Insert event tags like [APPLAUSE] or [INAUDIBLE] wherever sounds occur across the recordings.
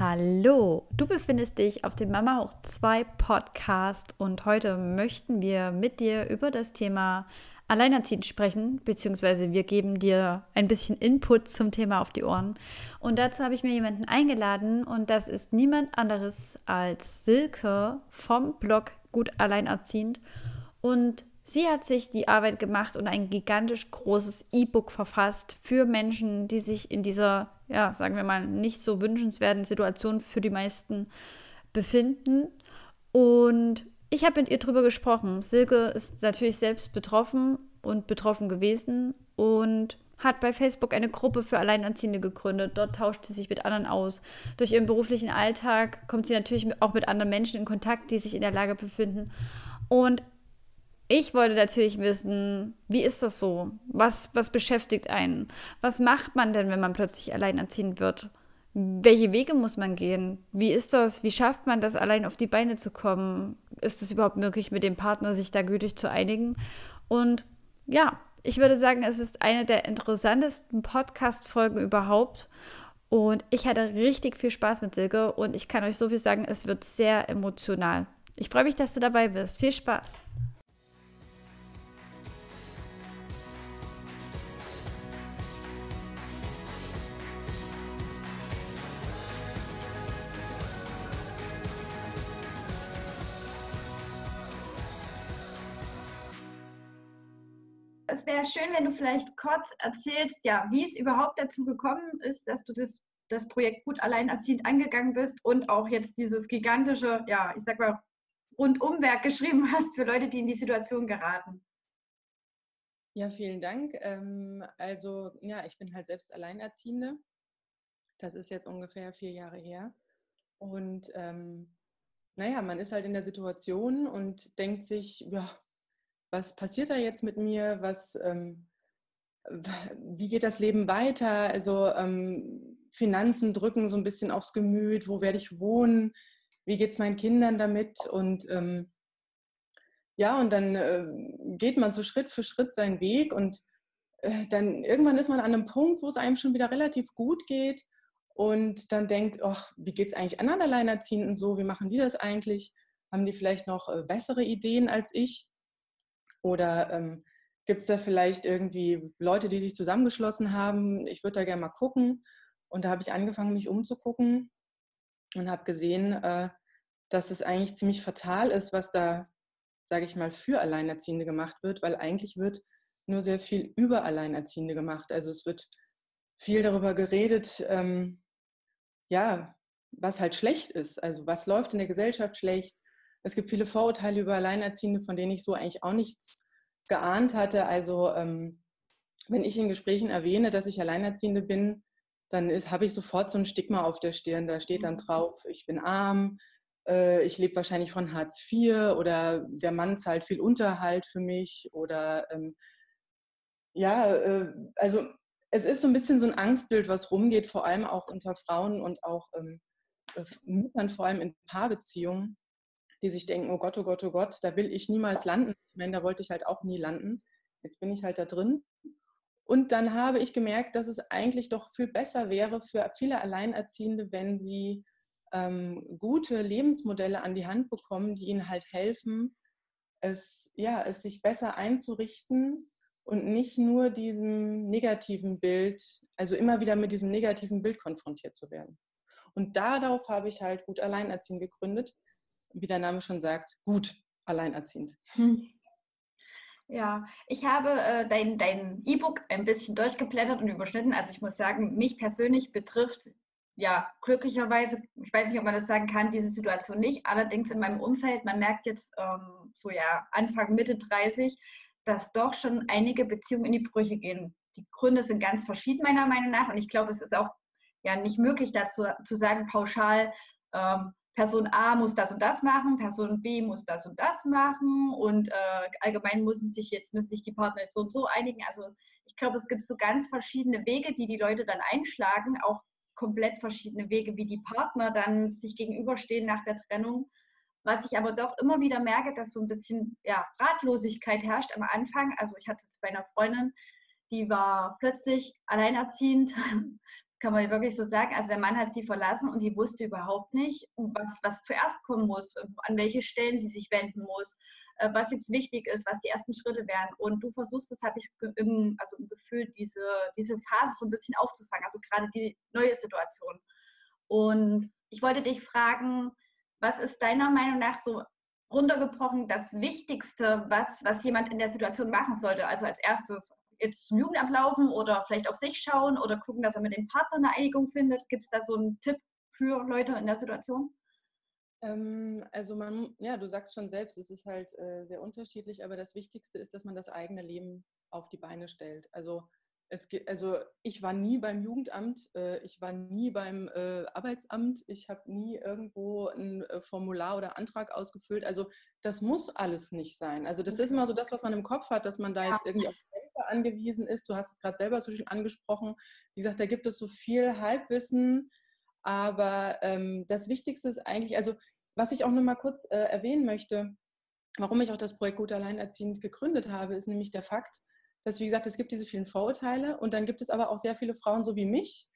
Hallo, du befindest dich auf dem Mama Hoch 2 Podcast und heute möchten wir mit dir über das Thema Alleinerziehend sprechen, beziehungsweise wir geben dir ein bisschen Input zum Thema auf die Ohren. Und dazu habe ich mir jemanden eingeladen und das ist niemand anderes als Silke vom Blog Gut Alleinerziehend. Und Sie hat sich die Arbeit gemacht und ein gigantisch großes E-Book verfasst für Menschen, die sich in dieser, ja, sagen wir mal, nicht so wünschenswerten Situation für die meisten befinden. Und ich habe mit ihr drüber gesprochen. Silke ist natürlich selbst betroffen und betroffen gewesen und hat bei Facebook eine Gruppe für Alleinerziehende gegründet. Dort tauscht sie sich mit anderen aus. Durch ihren beruflichen Alltag kommt sie natürlich auch mit anderen Menschen in Kontakt, die sich in der Lage befinden. Und ich wollte natürlich wissen, wie ist das so? Was, was beschäftigt einen? Was macht man denn, wenn man plötzlich alleinerziehend wird? Welche Wege muss man gehen? Wie ist das? Wie schafft man das, allein auf die Beine zu kommen? Ist es überhaupt möglich, mit dem Partner sich da gütig zu einigen? Und ja, ich würde sagen, es ist eine der interessantesten Podcast-Folgen überhaupt. Und ich hatte richtig viel Spaß mit Silke und ich kann euch so viel sagen, es wird sehr emotional. Ich freue mich, dass du dabei bist. Viel Spaß! Es wäre schön, wenn du vielleicht kurz erzählst, ja, wie es überhaupt dazu gekommen ist, dass du das, das Projekt gut alleinerziehend angegangen bist und auch jetzt dieses gigantische, ja, ich sag mal, Rundumwerk geschrieben [LAUGHS] hast für Leute, die in die Situation geraten. Ja, vielen Dank. Ähm, also, ja, ich bin halt selbst Alleinerziehende. Das ist jetzt ungefähr vier Jahre her. Und ähm, naja, man ist halt in der Situation und denkt sich, ja, was passiert da jetzt mit mir, was, ähm, wie geht das Leben weiter, also ähm, Finanzen drücken so ein bisschen aufs Gemüt, wo werde ich wohnen, wie geht es meinen Kindern damit? Und ähm, ja, und dann äh, geht man so Schritt für Schritt seinen Weg. Und äh, dann irgendwann ist man an einem Punkt, wo es einem schon wieder relativ gut geht. Und dann denkt, ach, wie geht es eigentlich anderen Alleinerziehenden so, wie machen die das eigentlich? Haben die vielleicht noch äh, bessere Ideen als ich? Oder ähm, gibt es da vielleicht irgendwie Leute, die sich zusammengeschlossen haben? Ich würde da gerne mal gucken. Und da habe ich angefangen, mich umzugucken und habe gesehen, äh, dass es eigentlich ziemlich fatal ist, was da, sage ich mal, für Alleinerziehende gemacht wird, weil eigentlich wird nur sehr viel über Alleinerziehende gemacht. Also es wird viel darüber geredet, ähm, ja, was halt schlecht ist. Also was läuft in der Gesellschaft schlecht, es gibt viele Vorurteile über Alleinerziehende, von denen ich so eigentlich auch nichts geahnt hatte. Also ähm, wenn ich in Gesprächen erwähne, dass ich Alleinerziehende bin, dann habe ich sofort so ein Stigma auf der Stirn. Da steht dann mhm. drauf, ich bin arm, äh, ich lebe wahrscheinlich von Hartz IV oder der Mann zahlt viel Unterhalt für mich oder ähm, ja, äh, also es ist so ein bisschen so ein Angstbild, was rumgeht, vor allem auch unter Frauen und auch ähm, äh, Müttern, vor allem in Paarbeziehungen, die sich denken, oh Gott, oh Gott, oh Gott, da will ich niemals landen. Ich meine, da wollte ich halt auch nie landen. Jetzt bin ich halt da drin. Und dann habe ich gemerkt, dass es eigentlich doch viel besser wäre für viele Alleinerziehende, wenn sie ähm, gute Lebensmodelle an die Hand bekommen, die ihnen halt helfen, es, ja, es sich besser einzurichten und nicht nur diesem negativen Bild, also immer wieder mit diesem negativen Bild konfrontiert zu werden. Und darauf habe ich halt gut Alleinerziehend gegründet, wie der Name schon sagt, gut alleinerziehend. Hm. Ja, ich habe äh, dein, dein E-Book ein bisschen durchgeblättert und überschnitten. Also ich muss sagen, mich persönlich betrifft ja glücklicherweise, ich weiß nicht, ob man das sagen kann, diese Situation nicht. Allerdings in meinem Umfeld, man merkt jetzt ähm, so ja Anfang, Mitte 30, dass doch schon einige Beziehungen in die Brüche gehen. Die Gründe sind ganz verschieden meiner Meinung nach und ich glaube, es ist auch ja nicht möglich, dazu zu sagen pauschal, ähm, Person A muss das und das machen, Person B muss das und das machen und äh, allgemein müssen sich jetzt müssen sich die Partner jetzt so und so einigen. Also ich glaube, es gibt so ganz verschiedene Wege, die die Leute dann einschlagen, auch komplett verschiedene Wege, wie die Partner dann sich gegenüberstehen nach der Trennung. Was ich aber doch immer wieder merke, dass so ein bisschen ja, Ratlosigkeit herrscht am Anfang. Also ich hatte es bei einer Freundin, die war plötzlich alleinerziehend, kann man wirklich so sagen. Also der Mann hat sie verlassen und sie wusste überhaupt nicht, was, was zuerst kommen muss, an welche Stellen sie sich wenden muss, äh, was jetzt wichtig ist, was die ersten Schritte wären. Und du versuchst, das habe ich im, also im Gefühl, diese, diese Phase so ein bisschen aufzufangen, also gerade die neue Situation. Und ich wollte dich fragen, was ist deiner Meinung nach so runtergebrochen das Wichtigste, was, was jemand in der Situation machen sollte? Also als erstes jetzt zum Jugendamt laufen oder vielleicht auf sich schauen oder gucken, dass er mit dem Partner eine Einigung findet? Gibt es da so einen Tipp für Leute in der Situation? Ähm, also man, ja, du sagst schon selbst, es ist halt äh, sehr unterschiedlich, aber das Wichtigste ist, dass man das eigene Leben auf die Beine stellt. Also es geht, also ich war nie beim Jugendamt, äh, ich war nie beim äh, Arbeitsamt, ich habe nie irgendwo ein äh, Formular oder Antrag ausgefüllt. Also das muss alles nicht sein. Also das ist immer so das, was man im Kopf hat, dass man da jetzt irgendwie auf Hilfe angewiesen ist. Du hast es gerade selber so schön angesprochen. Wie gesagt, da gibt es so viel Halbwissen. Aber ähm, das Wichtigste ist eigentlich, also was ich auch noch mal kurz äh, erwähnen möchte, warum ich auch das Projekt Gut Alleinerziehend gegründet habe, ist nämlich der Fakt, dass, wie gesagt, es gibt diese vielen Vorurteile und dann gibt es aber auch sehr viele Frauen, so wie mich,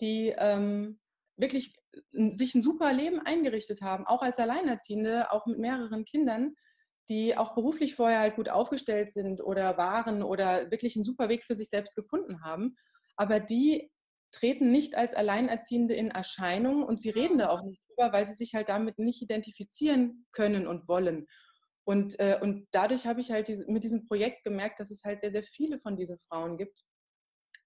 die ähm, wirklich sich ein super Leben eingerichtet haben, auch als Alleinerziehende, auch mit mehreren Kindern, die auch beruflich vorher halt gut aufgestellt sind oder waren oder wirklich einen super Weg für sich selbst gefunden haben. Aber die treten nicht als Alleinerziehende in Erscheinung und sie reden da auch nicht drüber, weil sie sich halt damit nicht identifizieren können und wollen. Und, äh, und dadurch habe ich halt diese, mit diesem Projekt gemerkt, dass es halt sehr, sehr viele von diesen Frauen gibt.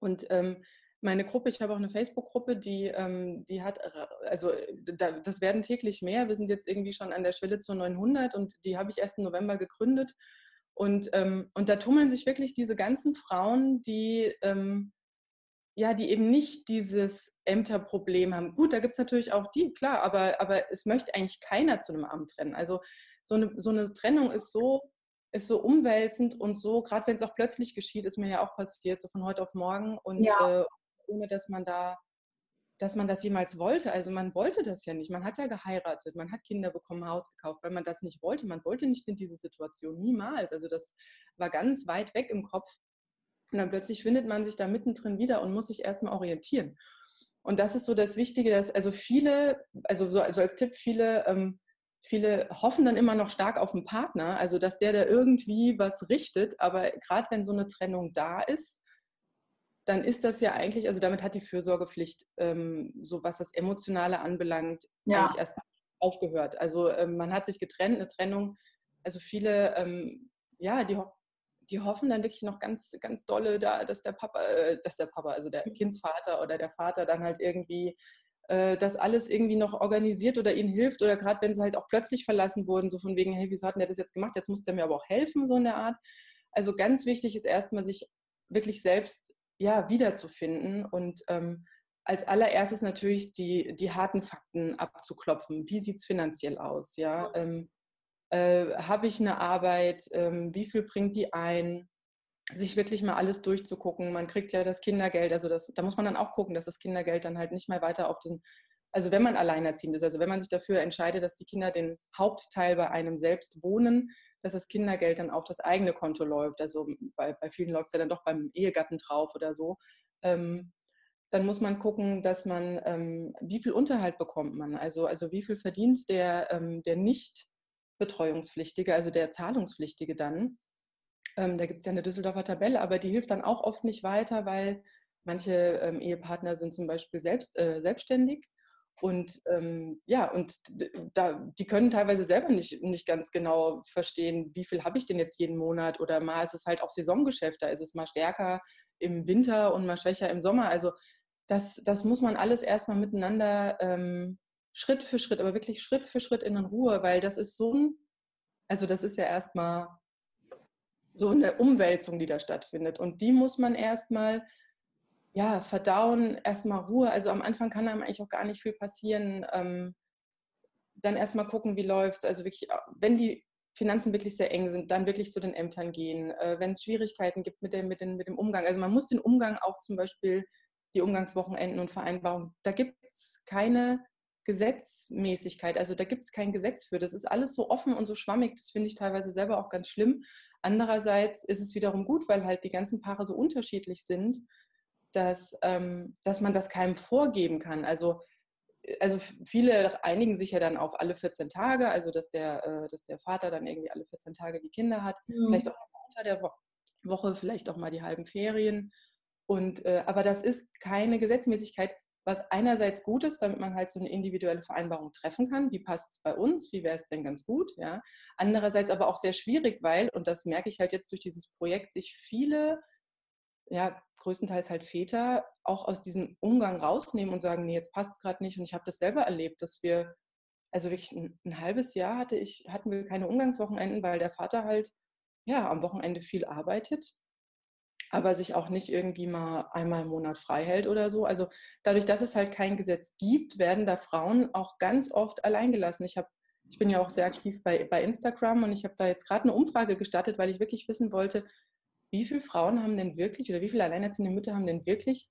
Und ähm, meine Gruppe, ich habe auch eine Facebook-Gruppe, die, ähm, die hat, also da, das werden täglich mehr. Wir sind jetzt irgendwie schon an der Schwelle zu 900 und die habe ich erst im November gegründet. Und, ähm, und da tummeln sich wirklich diese ganzen Frauen, die, ähm, ja, die eben nicht dieses Ämterproblem haben. Gut, da gibt es natürlich auch die, klar, aber, aber es möchte eigentlich keiner zu einem Amt rennen. Also so eine, so eine Trennung ist so, ist so umwälzend und so, gerade wenn es auch plötzlich geschieht, ist mir ja auch passiert, so von heute auf morgen und ja. äh, ohne dass man da, dass man das jemals wollte. Also man wollte das ja nicht. Man hat ja geheiratet, man hat Kinder bekommen, Haus gekauft, weil man das nicht wollte. Man wollte nicht in diese Situation, niemals. Also das war ganz weit weg im Kopf. Und dann plötzlich findet man sich da mittendrin wieder und muss sich erstmal orientieren. Und das ist so das Wichtige, dass also viele, also so also als Tipp, viele ähm, viele hoffen dann immer noch stark auf den Partner, also dass der da irgendwie was richtet. Aber gerade wenn so eine Trennung da ist, dann ist das ja eigentlich, also damit hat die Fürsorgepflicht, ähm, so was das Emotionale anbelangt, ja. eigentlich erst aufgehört. Also ähm, man hat sich getrennt, eine Trennung. Also viele, ähm, ja, die, die hoffen dann wirklich noch ganz, ganz dolle, da, dass der Papa, äh, dass der Papa, also der Kindsvater oder der Vater dann halt irgendwie äh, das alles irgendwie noch organisiert oder ihnen hilft oder gerade wenn sie halt auch plötzlich verlassen wurden, so von wegen, hey, wieso hat der das jetzt gemacht? Jetzt muss der mir aber auch helfen, so in der Art. Also ganz wichtig ist erstmal, sich wirklich selbst ja, wiederzufinden und ähm, als allererstes natürlich die, die harten Fakten abzuklopfen. Wie sieht es finanziell aus? Ja? Ähm, äh, Habe ich eine Arbeit? Ähm, wie viel bringt die ein? sich wirklich mal alles durchzugucken. Man kriegt ja das Kindergeld, also das, da muss man dann auch gucken, dass das Kindergeld dann halt nicht mehr weiter auf den, also wenn man alleinerziehend ist, also wenn man sich dafür entscheidet, dass die Kinder den Hauptteil bei einem selbst wohnen, dass das Kindergeld dann auf das eigene Konto läuft. Also bei, bei vielen läuft es ja dann doch beim Ehegatten drauf oder so. Ähm, dann muss man gucken, dass man, ähm, wie viel Unterhalt bekommt man, also, also wie viel verdient der, ähm, der nicht Betreuungspflichtige, also der Zahlungspflichtige dann. Ähm, da gibt es ja eine Düsseldorfer Tabelle, aber die hilft dann auch oft nicht weiter, weil manche ähm, Ehepartner sind zum Beispiel selbst, äh, selbstständig und ähm, ja, und da, die können teilweise selber nicht, nicht ganz genau verstehen, wie viel habe ich denn jetzt jeden Monat oder mal ist es halt auch Saisongeschäft, da ist es mal stärker im Winter und mal schwächer im Sommer. Also das, das muss man alles erstmal miteinander ähm, Schritt für Schritt, aber wirklich Schritt für Schritt in Ruhe, weil das ist so ein, also das ist ja erstmal so eine Umwälzung, die da stattfindet. Und die muss man erstmal ja, verdauen, erstmal Ruhe. Also am Anfang kann einem eigentlich auch gar nicht viel passieren. Ähm, dann erstmal gucken, wie läuft es. Also wirklich, wenn die Finanzen wirklich sehr eng sind, dann wirklich zu den Ämtern gehen. Äh, wenn es Schwierigkeiten gibt mit dem, mit, dem, mit dem Umgang. Also man muss den Umgang auch zum Beispiel, die Umgangswochenenden und Vereinbarungen, da gibt es keine Gesetzmäßigkeit. Also da gibt es kein Gesetz für. Das ist alles so offen und so schwammig. Das finde ich teilweise selber auch ganz schlimm. Andererseits ist es wiederum gut, weil halt die ganzen Paare so unterschiedlich sind, dass, ähm, dass man das keinem vorgeben kann. Also, also viele einigen sich ja dann auf alle 14 Tage, also dass der, äh, dass der Vater dann irgendwie alle 14 Tage die Kinder hat, mhm. vielleicht auch unter der Woche, vielleicht auch mal die halben Ferien. Und, äh, aber das ist keine Gesetzmäßigkeit, was einerseits gut ist, damit man halt so eine individuelle Vereinbarung treffen kann. Wie passt es bei uns? Wie wäre es denn ganz gut? Ja. Andererseits aber auch sehr schwierig, weil, und das merke ich halt jetzt durch dieses Projekt, sich viele, ja, größtenteils halt Väter auch aus diesem Umgang rausnehmen und sagen, nee, jetzt passt es gerade nicht. Und ich habe das selber erlebt, dass wir, also wirklich ein, ein halbes Jahr hatte ich, hatten wir keine Umgangswochenenden, weil der Vater halt ja am Wochenende viel arbeitet aber sich auch nicht irgendwie mal einmal im Monat frei hält oder so. Also dadurch, dass es halt kein Gesetz gibt, werden da Frauen auch ganz oft alleingelassen. Ich habe ich bin ja auch sehr aktiv bei, bei Instagram und ich habe da jetzt gerade eine Umfrage gestartet, weil ich wirklich wissen wollte, wie viele Frauen haben denn wirklich oder wie viele alleinerziehende Mütter haben denn wirklich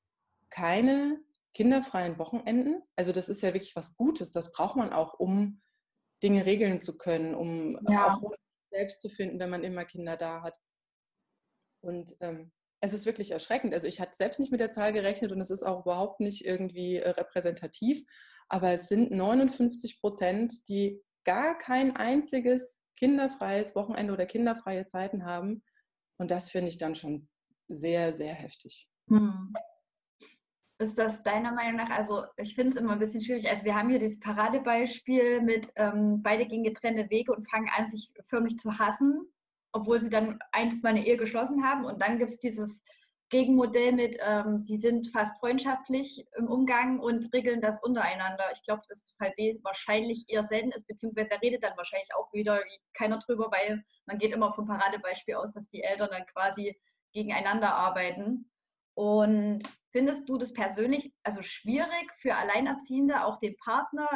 keine kinderfreien Wochenenden? Also das ist ja wirklich was Gutes. Das braucht man auch, um Dinge regeln zu können, um ja. auch selbst zu finden, wenn man immer Kinder da hat. Und ähm, es ist wirklich erschreckend. Also ich hatte selbst nicht mit der Zahl gerechnet und es ist auch überhaupt nicht irgendwie äh, repräsentativ, aber es sind 59 Prozent, die gar kein einziges kinderfreies Wochenende oder kinderfreie Zeiten haben. Und das finde ich dann schon sehr, sehr heftig. Hm. Ist das deiner Meinung nach, also ich finde es immer ein bisschen schwierig, also wir haben hier dieses Paradebeispiel mit ähm, beide gehen getrennte Wege und fangen an, sich förmlich zu hassen obwohl sie dann einst mal eine Ehe geschlossen haben. Und dann gibt es dieses Gegenmodell mit, ähm, sie sind fast freundschaftlich im Umgang und regeln das untereinander. Ich glaube, dass Fall B wahrscheinlich eher selten ist, beziehungsweise da redet dann wahrscheinlich auch wieder keiner drüber, weil man geht immer vom Paradebeispiel aus, dass die Eltern dann quasi gegeneinander arbeiten. Und findest du das persönlich also schwierig für Alleinerziehende, auch den Partner,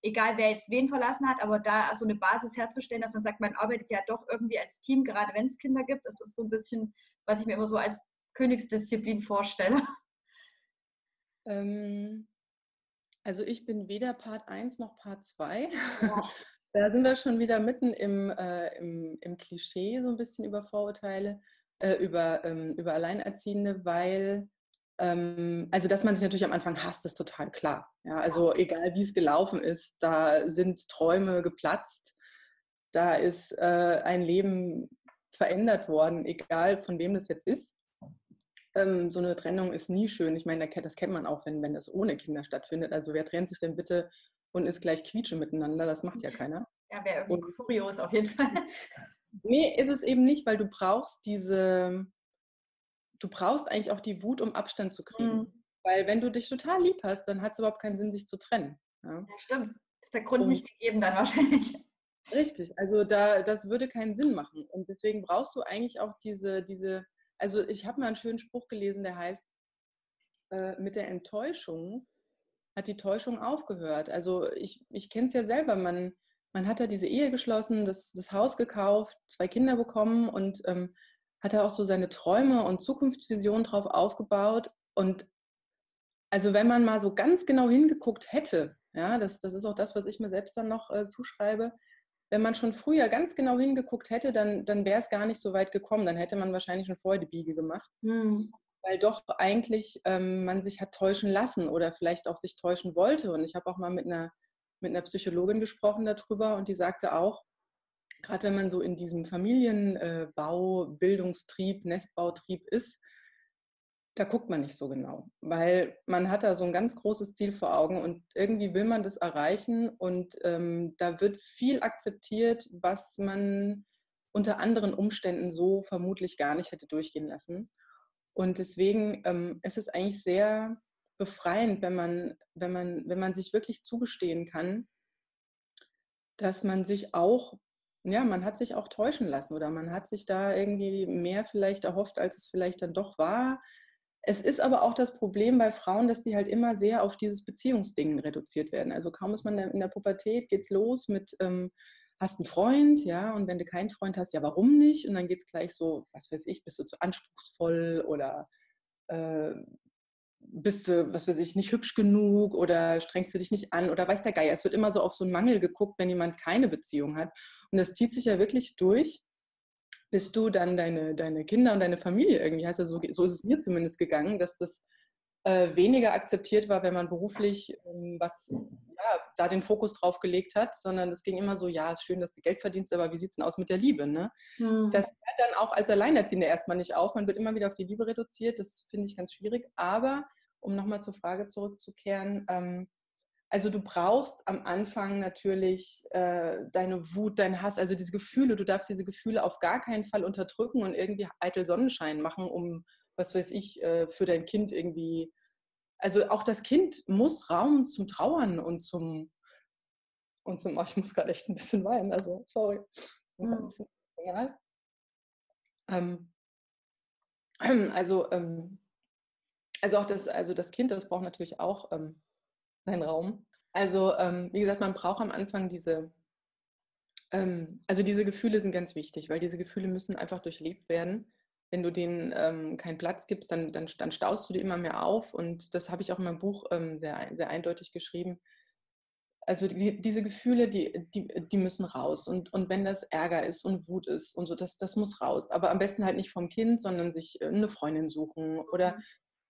egal wer jetzt wen verlassen hat, aber da so eine Basis herzustellen, dass man sagt, man arbeitet ja doch irgendwie als Team, gerade wenn es Kinder gibt. Das ist so ein bisschen, was ich mir immer so als Königsdisziplin vorstelle. Ähm, also ich bin weder Part 1 noch Part 2. Ja. [LAUGHS] da sind wir schon wieder mitten im, äh, im, im, Klischee so ein bisschen über Vorurteile, äh, über, ähm, über Alleinerziehende, weil ähm, also, dass man sich natürlich am Anfang hasst, ist total klar. Ja, also egal wie es gelaufen ist, da sind Träume geplatzt, da ist äh, ein Leben verändert worden, egal von wem das jetzt ist. Ähm, so eine Trennung ist nie schön. Ich meine, das kennt man auch, wenn, wenn das ohne Kinder stattfindet. Also wer trennt sich denn bitte und ist gleich quietsche miteinander? Das macht ja keiner. Ja, wäre irgendwie und, kurios auf jeden Fall. [LAUGHS] Nee, ist es eben nicht, weil du brauchst diese, du brauchst eigentlich auch die Wut, um Abstand zu kriegen. Mhm. Weil wenn du dich total lieb hast, dann hat es überhaupt keinen Sinn, sich zu trennen. Ja, ja stimmt. Ist der Grund und, nicht gegeben dann wahrscheinlich. Richtig, also da, das würde keinen Sinn machen. Und deswegen brauchst du eigentlich auch diese, diese also ich habe mal einen schönen Spruch gelesen, der heißt, äh, mit der Enttäuschung hat die Täuschung aufgehört. Also ich, ich kenne es ja selber, man, man hat da diese Ehe geschlossen, das, das Haus gekauft, zwei Kinder bekommen und ähm, hat er auch so seine Träume und Zukunftsvisionen drauf aufgebaut. Und also wenn man mal so ganz genau hingeguckt hätte, ja, das, das ist auch das, was ich mir selbst dann noch äh, zuschreibe, wenn man schon früher ganz genau hingeguckt hätte, dann, dann wäre es gar nicht so weit gekommen. Dann hätte man wahrscheinlich schon vorher die Biege gemacht. Mhm. Weil doch eigentlich ähm, man sich hat täuschen lassen oder vielleicht auch sich täuschen wollte. Und ich habe auch mal mit einer, mit einer Psychologin gesprochen darüber und die sagte auch, gerade wenn man so in diesem Familienbau, Bildungstrieb, Nestbautrieb ist, da guckt man nicht so genau, weil man hat da so ein ganz großes Ziel vor Augen und irgendwie will man das erreichen und ähm, da wird viel akzeptiert, was man unter anderen Umständen so vermutlich gar nicht hätte durchgehen lassen. Und deswegen ähm, ist es eigentlich sehr befreiend, wenn man, wenn, man, wenn man sich wirklich zugestehen kann, dass man sich auch ja, man hat sich auch täuschen lassen oder man hat sich da irgendwie mehr vielleicht erhofft, als es vielleicht dann doch war. Es ist aber auch das Problem bei Frauen, dass die halt immer sehr auf dieses Beziehungsding reduziert werden. Also kaum ist man in der Pubertät, geht's los mit, ähm, hast einen Freund, ja, und wenn du keinen Freund hast, ja, warum nicht? Und dann geht es gleich so, was weiß ich, bist du zu anspruchsvoll oder äh, bist du, was weiß ich, nicht hübsch genug oder strengst du dich nicht an oder weiß der Geier. Es wird immer so auf so einen Mangel geguckt, wenn jemand keine Beziehung hat. Und das zieht sich ja wirklich durch, bis du dann deine, deine Kinder und deine Familie irgendwie hast. Also so, so ist es mir zumindest gegangen, dass das äh, weniger akzeptiert war, wenn man beruflich ähm, was, ja, da den Fokus drauf gelegt hat, sondern es ging immer so, ja, ist schön, dass du Geld verdienst, aber wie sieht es denn aus mit der Liebe? Ne? Mhm. Das hört dann auch als Alleinerziehende erstmal nicht auf. Man wird immer wieder auf die Liebe reduziert. Das finde ich ganz schwierig. Aber um nochmal zur Frage zurückzukehren, ähm, also du brauchst am Anfang natürlich äh, deine Wut, dein Hass, also diese Gefühle. Du darfst diese Gefühle auf gar keinen Fall unterdrücken und irgendwie eitel Sonnenschein machen, um, was weiß ich, äh, für dein Kind irgendwie. Also auch das Kind muss Raum zum Trauern und zum und zum. Oh, ich muss gerade echt ein bisschen weinen. Also sorry, mhm. ähm, [CLEARS THROAT] also ähm, also auch das, also das Kind, das braucht natürlich auch ähm, seinen Raum. Also ähm, wie gesagt, man braucht am Anfang diese, ähm, also diese Gefühle sind ganz wichtig, weil diese Gefühle müssen einfach durchlebt werden. Wenn du denen ähm, keinen Platz gibst, dann, dann, dann, staust du die immer mehr auf. Und das habe ich auch in meinem Buch ähm, sehr, sehr eindeutig geschrieben. Also die, diese Gefühle, die, die, die müssen raus. Und, und wenn das Ärger ist und Wut ist und so, das, das muss raus. Aber am besten halt nicht vom Kind, sondern sich äh, eine Freundin suchen oder mhm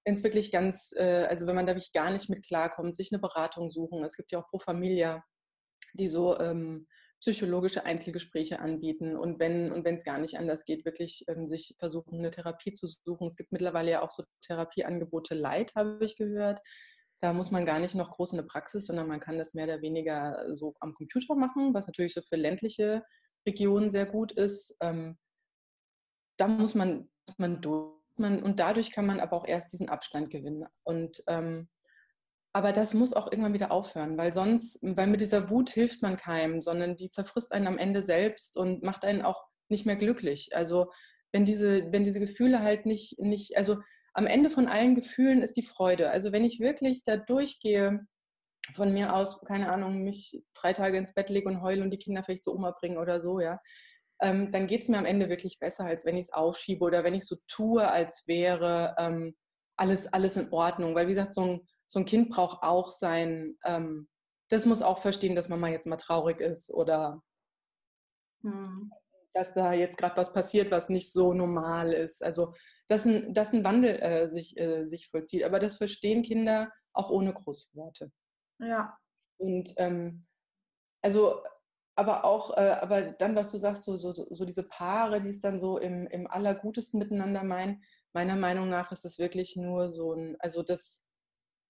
wenn es wirklich ganz, äh, also wenn man da wirklich gar nicht mit klarkommt, sich eine Beratung suchen. Es gibt ja auch Pro Familia, die so ähm, psychologische Einzelgespräche anbieten und wenn und es gar nicht anders geht, wirklich ähm, sich versuchen, eine Therapie zu suchen. Es gibt mittlerweile ja auch so Therapieangebote Light, habe ich gehört. Da muss man gar nicht noch groß in eine Praxis, sondern man kann das mehr oder weniger so am Computer machen, was natürlich so für ländliche Regionen sehr gut ist. Ähm, da muss man, muss man durch man, und dadurch kann man aber auch erst diesen Abstand gewinnen. Und ähm, aber das muss auch irgendwann wieder aufhören, weil sonst, weil mit dieser Wut hilft man keinem, sondern die zerfrisst einen am Ende selbst und macht einen auch nicht mehr glücklich. Also wenn diese, wenn diese Gefühle halt nicht, nicht, also am Ende von allen Gefühlen ist die Freude. Also wenn ich wirklich da durchgehe, von mir aus, keine Ahnung, mich drei Tage ins Bett lege und heule und die Kinder vielleicht zur Oma bringen oder so, ja, ähm, dann geht es mir am Ende wirklich besser, als wenn ich es aufschiebe oder wenn ich so tue, als wäre ähm, alles, alles in Ordnung. Weil, wie gesagt, so ein, so ein Kind braucht auch sein, ähm, das muss auch verstehen, dass Mama jetzt mal traurig ist oder hm. dass da jetzt gerade was passiert, was nicht so normal ist. Also, dass ein, dass ein Wandel äh, sich, äh, sich vollzieht. Aber das verstehen Kinder auch ohne Großworte. Ja. Und ähm, also aber auch, äh, aber dann, was du sagst, so, so, so diese Paare, die es dann so im, im Allergutesten miteinander meinen, meiner Meinung nach ist es wirklich nur so ein, also das,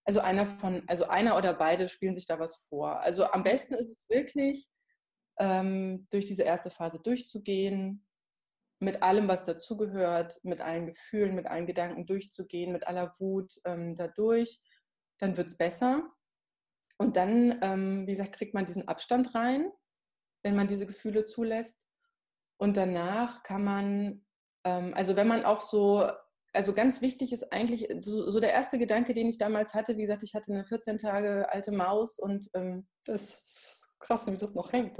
also einer von, also einer oder beide spielen sich da was vor. Also am besten ist es wirklich, ähm, durch diese erste Phase durchzugehen, mit allem, was dazugehört, mit allen Gefühlen, mit allen Gedanken durchzugehen, mit aller Wut ähm, dadurch, dann wird es besser. Und dann, ähm, wie gesagt, kriegt man diesen Abstand rein wenn man diese Gefühle zulässt. Und danach kann man, ähm, also wenn man auch so, also ganz wichtig ist eigentlich so, so, der erste Gedanke, den ich damals hatte, wie gesagt, ich hatte eine 14 Tage alte Maus und ähm, das ist krass, wie das noch hängt.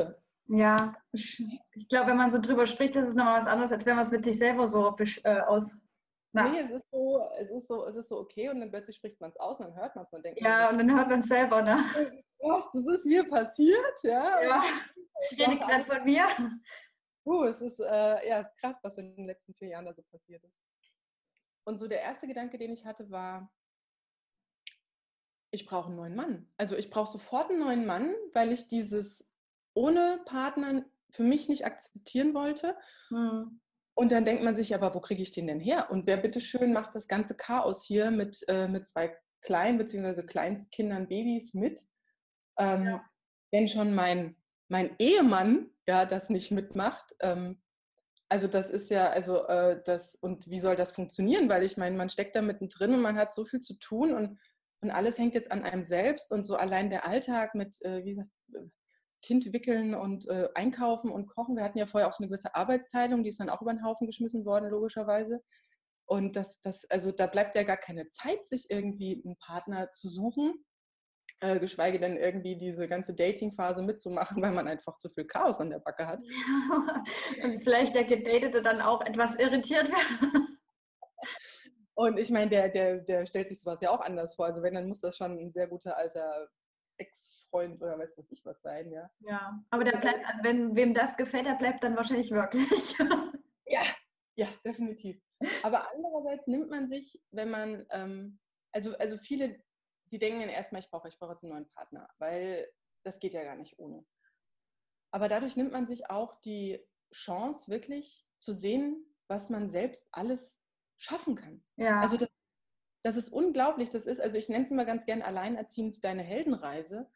Ja, ich glaube, wenn man so drüber spricht, das ist nochmal was anderes, als wenn man es mit sich selber so äh, aus. Na. Nee, es ist, so, es, ist so, es ist so okay und dann plötzlich spricht man es aus und dann hört man es und denkt Ja, man, und dann hört man es selber, ne? [LAUGHS] Was, das ist mir passiert, ja? Ja. Ich rede gerade von mir. Uh, es ist, äh, ja, es ist krass, was in den letzten vier Jahren da so passiert ist. Und so der erste Gedanke, den ich hatte, war, ich brauche einen neuen Mann. Also ich brauche sofort einen neuen Mann, weil ich dieses ohne Partner für mich nicht akzeptieren wollte. Hm. Und dann denkt man sich, aber wo kriege ich den denn her? Und wer bitteschön macht das ganze Chaos hier mit, äh, mit zwei kleinen bzw. Kleinstkindern, Babys mit? Ähm, ja. Wenn schon mein mein Ehemann ja das nicht mitmacht, ähm, also das ist ja, also äh, das, und wie soll das funktionieren? Weil ich meine, man steckt da mittendrin und man hat so viel zu tun und, und alles hängt jetzt an einem selbst und so allein der Alltag mit, äh, wie gesagt, Kind wickeln und äh, einkaufen und kochen. Wir hatten ja vorher auch so eine gewisse Arbeitsteilung, die ist dann auch über den Haufen geschmissen worden, logischerweise. Und das, das, also da bleibt ja gar keine Zeit, sich irgendwie einen Partner zu suchen äh, geschweige denn irgendwie diese ganze Dating-Phase mitzumachen, weil man einfach zu viel Chaos an der Backe hat. Ja, [LAUGHS] und vielleicht der Gedatete dann auch etwas irritiert wird. Und ich meine, der, der, der stellt sich sowas ja auch anders vor. Also wenn, dann muss das schon ein sehr guter alter Ex-Freund oder weiß was ich was sein, ja. Ja, aber der bleibt, also wenn wem das gefällt, der bleibt dann wahrscheinlich wirklich. [LAUGHS] ja, ja, definitiv. Aber andererseits nimmt man sich, wenn man ähm, also, also viele, die denken dann erstmal, ich brauche, ich brauche jetzt einen neuen Partner, weil das geht ja gar nicht ohne. Aber dadurch nimmt man sich auch die Chance, wirklich zu sehen, was man selbst alles schaffen kann. Ja. Also das, das ist unglaublich. Das ist, also ich nenne es immer ganz gern alleinerziehend deine Heldenreise,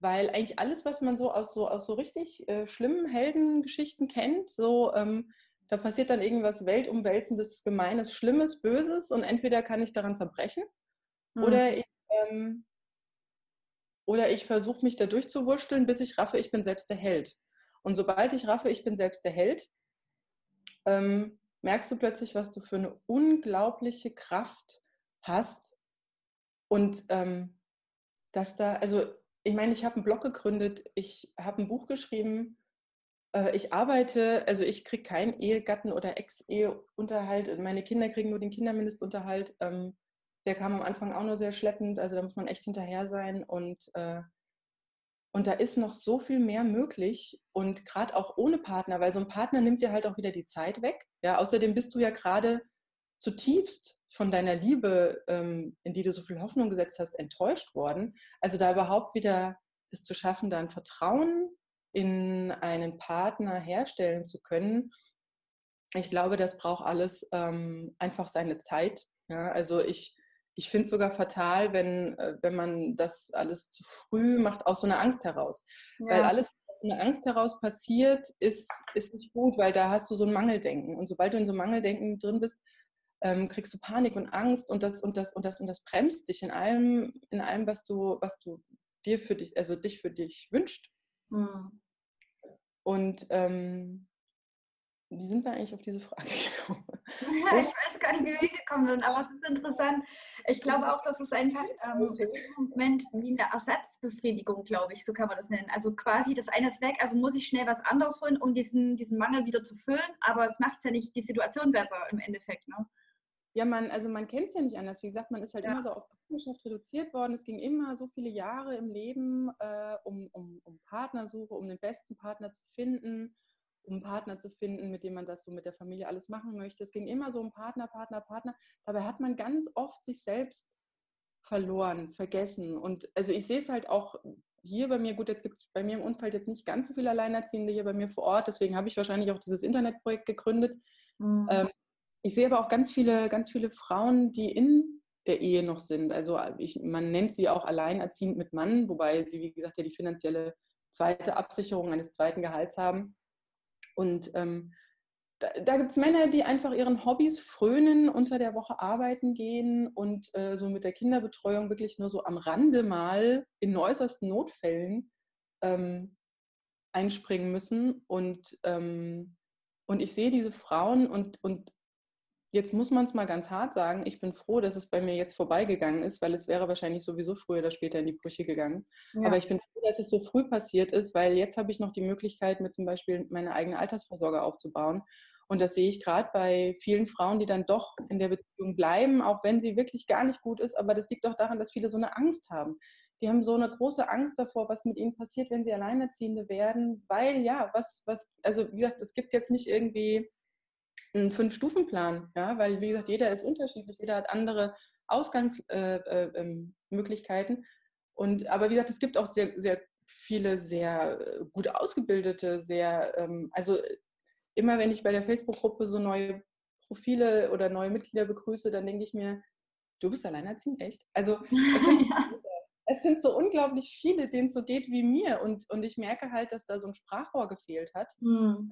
weil eigentlich alles, was man so aus so, aus so richtig äh, schlimmen Heldengeschichten kennt, so ähm, da passiert dann irgendwas Weltumwälzendes, Gemeines, Schlimmes, Böses und entweder kann ich daran zerbrechen mhm. oder ich, ähm, oder ich versuche mich da durchzuwurschteln, bis ich raffe, ich bin selbst der Held. Und sobald ich raffe, ich bin selbst der Held, ähm, merkst du plötzlich, was du für eine unglaubliche Kraft hast. Und ähm, dass da, also ich meine, ich habe einen Blog gegründet, ich habe ein Buch geschrieben, äh, ich arbeite, also ich kriege keinen Ehegatten- oder Ex-Eheunterhalt, meine Kinder kriegen nur den Kindermindestunterhalt. Ähm, der kam am Anfang auch nur sehr schleppend, also da muss man echt hinterher sein und äh, und da ist noch so viel mehr möglich und gerade auch ohne Partner, weil so ein Partner nimmt dir halt auch wieder die Zeit weg. Ja, außerdem bist du ja gerade zutiefst von deiner Liebe, ähm, in die du so viel Hoffnung gesetzt hast, enttäuscht worden. Also da überhaupt wieder es zu schaffen, da ein Vertrauen in einen Partner herstellen zu können. Ich glaube, das braucht alles ähm, einfach seine Zeit. Ja, also ich ich finde es sogar fatal, wenn, äh, wenn man das alles zu früh macht, aus so einer Angst heraus. Ja. Weil alles, was aus so einer Angst heraus passiert, ist, ist nicht gut, weil da hast du so ein Mangeldenken. Und sobald du in so einem Mangeldenken drin bist, ähm, kriegst du Panik und Angst und das und das und das und das bremst dich in allem, in allem, was du, was du dir für dich, also dich für dich wünscht. Mhm. Und ähm, wie sind wir eigentlich auf diese Frage [LAUGHS] gekommen? Ja, ich weiß gar nicht, wie wir gekommen sind, aber es ist interessant. Ich glaube auch, dass es einfach ähm, im Moment wie eine Ersatzbefriedigung, glaube ich, so kann man das nennen. Also quasi das eine ist weg, also muss ich schnell was anderes holen, um diesen, diesen Mangel wieder zu füllen, aber es macht ja nicht die Situation besser im Endeffekt. Ne? Ja, man, also man kennt es ja nicht anders. Wie gesagt, man ist halt ja. immer so auf Partnerschaft reduziert worden. Es ging immer so viele Jahre im Leben äh, um, um, um Partnersuche, um den besten Partner zu finden um einen Partner zu finden, mit dem man das so mit der Familie alles machen möchte. Es ging immer so um Partner, Partner, Partner. Dabei hat man ganz oft sich selbst verloren, vergessen. Und also ich sehe es halt auch hier bei mir, gut, jetzt gibt es bei mir im Umfeld jetzt nicht ganz so viele Alleinerziehende hier bei mir vor Ort, deswegen habe ich wahrscheinlich auch dieses Internetprojekt gegründet. Mhm. Ähm, ich sehe aber auch ganz viele, ganz viele Frauen, die in der Ehe noch sind. Also ich, man nennt sie auch alleinerziehend mit Mann, wobei sie, wie gesagt, ja die finanzielle zweite Absicherung eines zweiten Gehalts haben. Und ähm, da, da gibt es Männer, die einfach ihren Hobbys frönen, unter der Woche arbeiten gehen und äh, so mit der Kinderbetreuung wirklich nur so am Rande mal in äußersten Notfällen ähm, einspringen müssen. Und, ähm, und ich sehe diese Frauen und, und Jetzt muss man es mal ganz hart sagen, ich bin froh, dass es bei mir jetzt vorbeigegangen ist, weil es wäre wahrscheinlich sowieso früher oder später in die Brüche gegangen. Ja. Aber ich bin froh, dass es so früh passiert ist, weil jetzt habe ich noch die Möglichkeit, mir zum Beispiel meine eigene Altersvorsorge aufzubauen. Und das sehe ich gerade bei vielen Frauen, die dann doch in der Beziehung bleiben, auch wenn sie wirklich gar nicht gut ist. Aber das liegt doch daran, dass viele so eine Angst haben. Die haben so eine große Angst davor, was mit ihnen passiert, wenn sie Alleinerziehende werden, weil ja, was, was, also wie gesagt, es gibt jetzt nicht irgendwie einen Fünf-Stufen-Plan, ja, weil wie gesagt, jeder ist unterschiedlich, jeder hat andere Ausgangsmöglichkeiten. Äh, äh, und aber wie gesagt, es gibt auch sehr, sehr viele sehr äh, gut ausgebildete, sehr, ähm, also immer wenn ich bei der Facebook-Gruppe so neue Profile oder neue Mitglieder begrüße, dann denke ich mir, du bist alleinerziehend, echt? Also [LAUGHS] es sind, es sind so unglaublich viele, denen es so geht wie mir. Und, und ich merke halt, dass da so ein Sprachrohr gefehlt hat. Mhm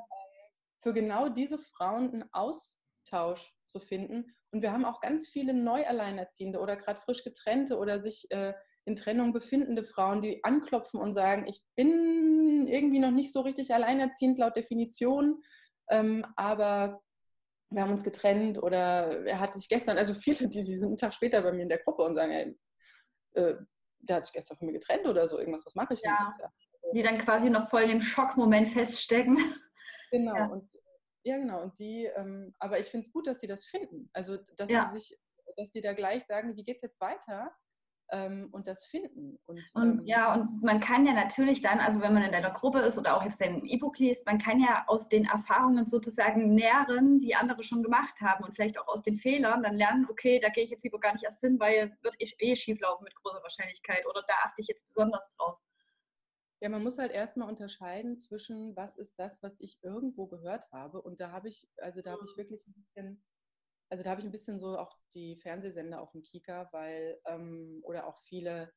für genau diese Frauen einen Austausch zu finden. Und wir haben auch ganz viele Neualleinerziehende oder gerade frisch getrennte oder sich äh, in Trennung befindende Frauen, die anklopfen und sagen, ich bin irgendwie noch nicht so richtig alleinerziehend laut Definition, ähm, aber wir haben uns getrennt oder er hat sich gestern, also viele, die, die sind einen Tag später bei mir in der Gruppe und sagen, ey, äh, der hat sich gestern von mir getrennt oder so, irgendwas, was mache ich ja, denn jetzt? Die dann quasi noch voll in dem Schockmoment feststecken. Genau, ja. und ja, genau. Und die, ähm, aber ich finde es gut, dass sie das finden. Also, dass ja. sie sich, dass sie da gleich sagen, wie geht es jetzt weiter? ähm, und das finden. Und, und ähm, ja, und man kann ja natürlich dann, also wenn man in deiner Gruppe ist oder auch jetzt dein E-Book liest, man kann ja aus den Erfahrungen sozusagen nähren, die andere schon gemacht haben und vielleicht auch aus den Fehlern dann lernen, okay, da gehe ich jetzt lieber gar nicht erst hin, weil wird eh, eh schief laufen mit großer Wahrscheinlichkeit oder da achte ich jetzt besonders drauf. Ja, man muss halt erstmal unterscheiden zwischen, was ist das, was ich irgendwo gehört habe. Und da habe ich, also da habe ich wirklich ein bisschen, also da habe ich ein bisschen so auch die Fernsehsender auf dem Kika, weil, ähm, oder auch viele,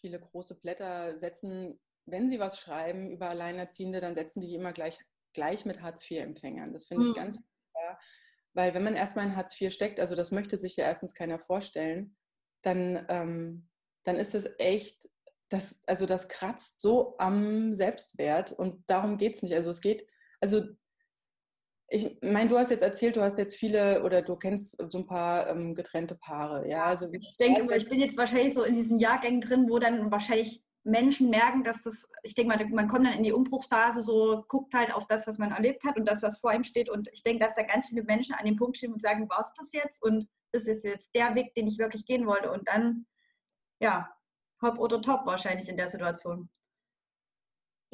viele große Blätter setzen, wenn sie was schreiben über Alleinerziehende, dann setzen die immer gleich, gleich mit Hartz-IV-Empfängern. Das finde ich mhm. ganz klar, weil wenn man erstmal in Hartz IV steckt, also das möchte sich ja erstens keiner vorstellen, dann, ähm, dann ist es echt das, also das kratzt so am Selbstwert und darum geht es nicht. Also es geht, also ich meine, du hast jetzt erzählt, du hast jetzt viele oder du kennst so ein paar ähm, getrennte Paare. Ja, also ich denke, ich bin jetzt wahrscheinlich so in diesem Jahrgang drin, wo dann wahrscheinlich Menschen merken, dass das, ich denke mal, man kommt dann in die Umbruchsphase, so guckt halt auf das, was man erlebt hat und das, was vor ihm steht. Und ich denke, dass da ganz viele Menschen an dem Punkt stehen und sagen, war es das jetzt? Und das ist jetzt der Weg, den ich wirklich gehen wollte. Und dann, ja, Hop oder Top wahrscheinlich in der Situation.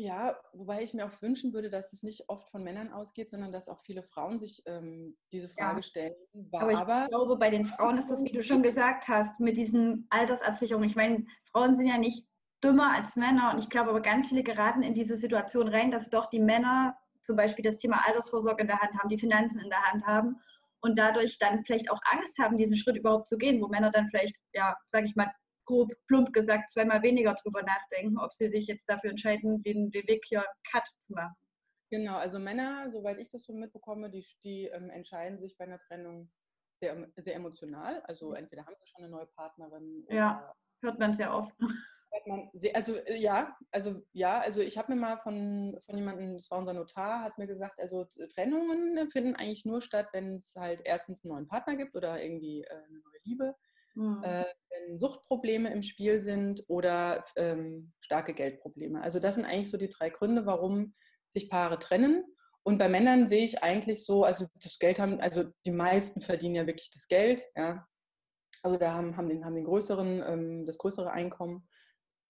Ja, wobei ich mir auch wünschen würde, dass es nicht oft von Männern ausgeht, sondern dass auch viele Frauen sich ähm, diese Frage ja. stellen. Aber ich Aber glaube, bei den Frauen ist das, wie du schon gesagt hast, mit diesen Altersabsicherungen. Ich meine, Frauen sind ja nicht dümmer als Männer und ich glaube aber ganz viele geraten in diese Situation rein, dass doch die Männer zum Beispiel das Thema Altersvorsorge in der Hand haben, die Finanzen in der Hand haben und dadurch dann vielleicht auch Angst haben, diesen Schritt überhaupt zu gehen, wo Männer dann vielleicht, ja, sage ich mal, grob plump gesagt zweimal weniger drüber nachdenken, ob sie sich jetzt dafür entscheiden, den, den Weg hier Cut zu machen. Genau, also Männer, soweit ich das so mitbekomme, die, die ähm, entscheiden sich bei einer Trennung sehr, sehr emotional. Also entweder haben sie schon eine neue Partnerin. Ja, [LAUGHS] hört man sehr oft. Man sehr, also äh, ja, also ja, also ich habe mir mal von, von jemandem, das war unser Notar, hat mir gesagt, also Trennungen finden eigentlich nur statt, wenn es halt erstens einen neuen Partner gibt oder irgendwie äh, eine neue Liebe mhm. wenn Suchtprobleme im Spiel sind oder ähm, starke Geldprobleme. Also das sind eigentlich so die drei Gründe, warum sich Paare trennen. Und bei Männern sehe ich eigentlich so, also das Geld haben, also die meisten verdienen ja wirklich das Geld, ja. Also da haben, haben, den, haben den größeren, ähm, das größere Einkommen.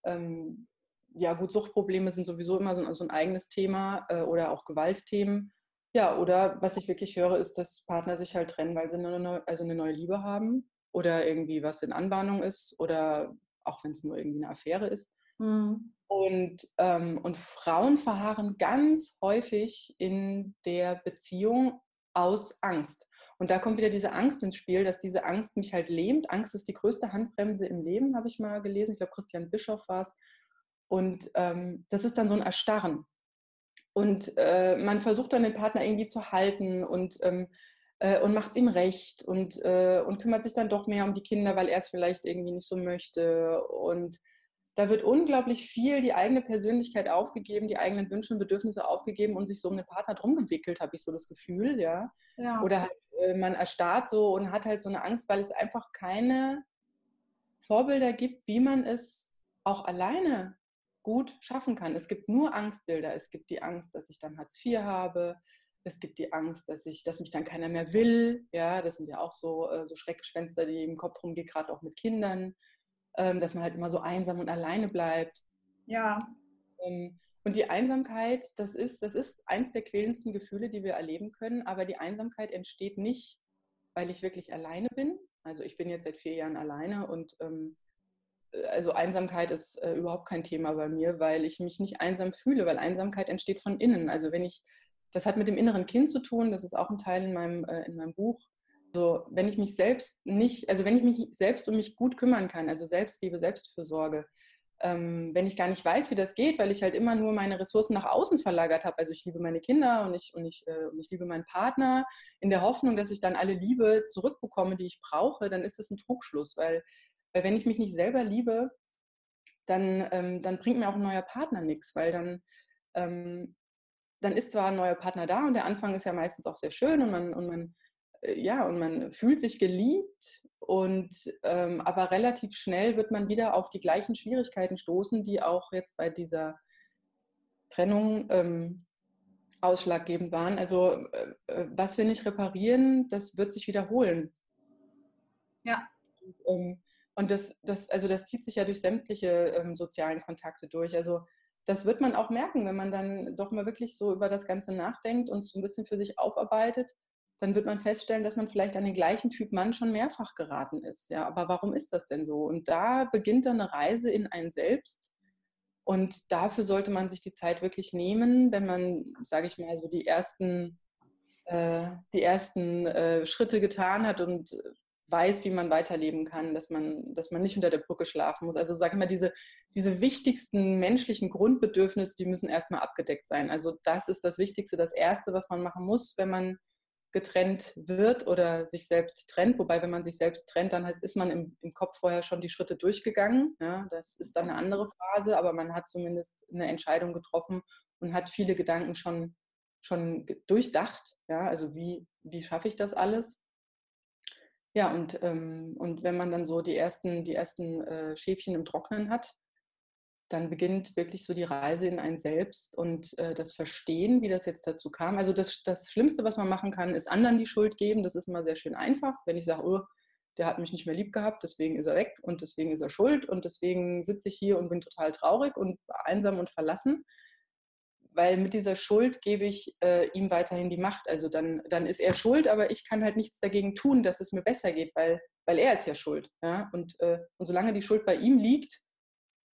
Ähm, ja, gut, Suchtprobleme sind sowieso immer so, so ein eigenes Thema äh, oder auch Gewaltthemen. Ja, oder was ich wirklich höre, ist, dass Partner sich halt trennen, weil sie eine neue, also eine neue Liebe haben oder irgendwie was in Anbahnung ist oder auch wenn es nur irgendwie eine Affäre ist. Mhm. Und, ähm, und Frauen verharren ganz häufig in der Beziehung aus Angst. Und da kommt wieder diese Angst ins Spiel, dass diese Angst mich halt lähmt. Angst ist die größte Handbremse im Leben, habe ich mal gelesen. Ich glaube, Christian Bischoff war es. Und ähm, das ist dann so ein Erstarren. Und äh, man versucht dann den Partner irgendwie zu halten und ähm, äh, und macht es ihm recht und, äh, und kümmert sich dann doch mehr um die Kinder, weil er es vielleicht irgendwie nicht so möchte. Und da wird unglaublich viel die eigene Persönlichkeit aufgegeben, die eigenen Wünsche und Bedürfnisse aufgegeben und sich so um den Partner drum gewickelt, habe ich so das Gefühl, ja. ja. Oder halt, äh, man erstarrt so und hat halt so eine Angst, weil es einfach keine Vorbilder gibt, wie man es auch alleine gut schaffen kann. Es gibt nur Angstbilder. Es gibt die Angst, dass ich dann Hartz IV habe es gibt die Angst, dass ich, dass mich dann keiner mehr will. Ja, das sind ja auch so, äh, so Schreckgespenster, die im Kopf rumgehen, gerade auch mit Kindern, ähm, dass man halt immer so einsam und alleine bleibt. Ja. Ähm, und die Einsamkeit, das ist, das ist eins der quälendsten Gefühle, die wir erleben können. Aber die Einsamkeit entsteht nicht, weil ich wirklich alleine bin. Also ich bin jetzt seit vier Jahren alleine und ähm, äh, also Einsamkeit ist äh, überhaupt kein Thema bei mir, weil ich mich nicht einsam fühle, weil Einsamkeit entsteht von innen. Also wenn ich das hat mit dem inneren Kind zu tun, das ist auch ein Teil in meinem, äh, in meinem Buch. Also wenn ich mich selbst nicht, also wenn ich mich selbst um mich gut kümmern kann, also Selbstliebe, Selbstfürsorge, ähm, wenn ich gar nicht weiß, wie das geht, weil ich halt immer nur meine Ressourcen nach außen verlagert habe. Also ich liebe meine Kinder und ich, und, ich, äh, und ich liebe meinen Partner in der Hoffnung, dass ich dann alle Liebe zurückbekomme, die ich brauche, dann ist das ein Trugschluss, weil, weil wenn ich mich nicht selber liebe, dann, ähm, dann bringt mir auch ein neuer Partner nichts, weil dann ähm, dann ist zwar ein neuer Partner da und der Anfang ist ja meistens auch sehr schön und man, und man, äh, ja, und man fühlt sich geliebt und ähm, aber relativ schnell wird man wieder auf die gleichen Schwierigkeiten stoßen, die auch jetzt bei dieser Trennung ähm, ausschlaggebend waren. Also äh, äh was wir nicht reparieren, das wird sich wiederholen. Ja. Und, ähm, Und das, das, also das zieht sich ja durch sämtliche ähm, sozialen Kontakte durch. Also das wird man auch merken, wenn man dann doch mal wirklich so über das Ganze nachdenkt und so ein bisschen für sich aufarbeitet, dann wird man feststellen, dass man vielleicht an den gleichen Typ Mann schon mehrfach geraten ist. Ja, aber warum ist das denn so? Und da beginnt dann eine Reise in ein Selbst. Und dafür sollte man sich die Zeit wirklich nehmen, wenn man, sage ich mal, so die ersten, äh, die ersten äh, Schritte getan hat und weiß, wie man weiterleben kann, dass man, dass man nicht unter der Brücke schlafen muss. Also sage ich mal, diese, diese wichtigsten menschlichen Grundbedürfnisse, die müssen erstmal abgedeckt sein. Also das ist das Wichtigste, das Erste, was man machen muss, wenn man getrennt wird oder sich selbst trennt. Wobei, wenn man sich selbst trennt, dann ist man im, im Kopf vorher schon die Schritte durchgegangen. Ja, das ist dann eine andere Phase, aber man hat zumindest eine Entscheidung getroffen und hat viele Gedanken schon, schon durchdacht. Ja, also wie, wie schaffe ich das alles? Ja, und, ähm, und wenn man dann so die ersten, die ersten äh, Schäfchen im Trocknen hat, dann beginnt wirklich so die Reise in ein Selbst und äh, das Verstehen, wie das jetzt dazu kam. Also das, das Schlimmste, was man machen kann, ist anderen die Schuld geben. Das ist immer sehr schön einfach, wenn ich sage, oh, der hat mich nicht mehr lieb gehabt, deswegen ist er weg und deswegen ist er schuld und deswegen sitze ich hier und bin total traurig und einsam und verlassen. Weil mit dieser Schuld gebe ich äh, ihm weiterhin die Macht. Also dann, dann ist er schuld, aber ich kann halt nichts dagegen tun, dass es mir besser geht, weil, weil er ist ja schuld. Ja? Und, äh, und solange die Schuld bei ihm liegt,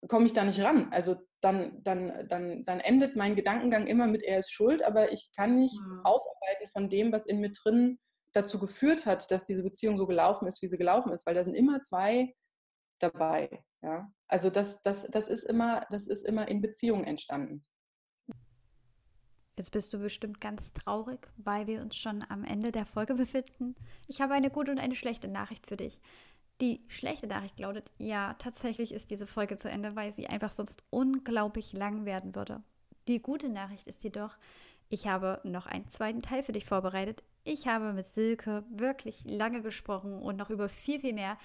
komme ich da nicht ran. Also dann, dann, dann, dann endet mein Gedankengang immer mit, er ist schuld, aber ich kann nichts mhm. aufarbeiten von dem, was in mir drin dazu geführt hat, dass diese Beziehung so gelaufen ist, wie sie gelaufen ist, weil da sind immer zwei dabei. Ja? Also das, das, das, ist immer, das ist immer in Beziehung entstanden. Jetzt bist du bestimmt ganz traurig, weil wir uns schon am Ende der Folge befinden. Ich habe eine gute und eine schlechte Nachricht für dich. Die schlechte Nachricht lautet, ja, tatsächlich ist diese Folge zu Ende, weil sie einfach sonst unglaublich lang werden würde. Die gute Nachricht ist jedoch, ich habe noch einen zweiten Teil für dich vorbereitet. Ich habe mit Silke wirklich lange gesprochen und noch über viel, viel mehr.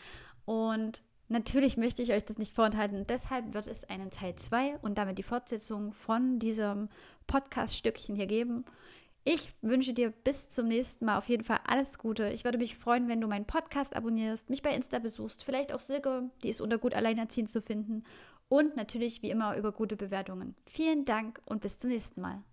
Und natürlich möchte ich euch das nicht vorenthalten. Deshalb wird es einen Teil 2 und damit die Fortsetzung von diesem Podcast-Stückchen hier geben. Ich wünsche dir bis zum nächsten Mal auf jeden Fall alles Gute. Ich würde mich freuen, wenn du meinen Podcast abonnierst, mich bei Insta besuchst, vielleicht auch Silke, die ist unter gut alleinerziehend zu finden und natürlich wie immer über gute Bewertungen. Vielen Dank und bis zum nächsten Mal.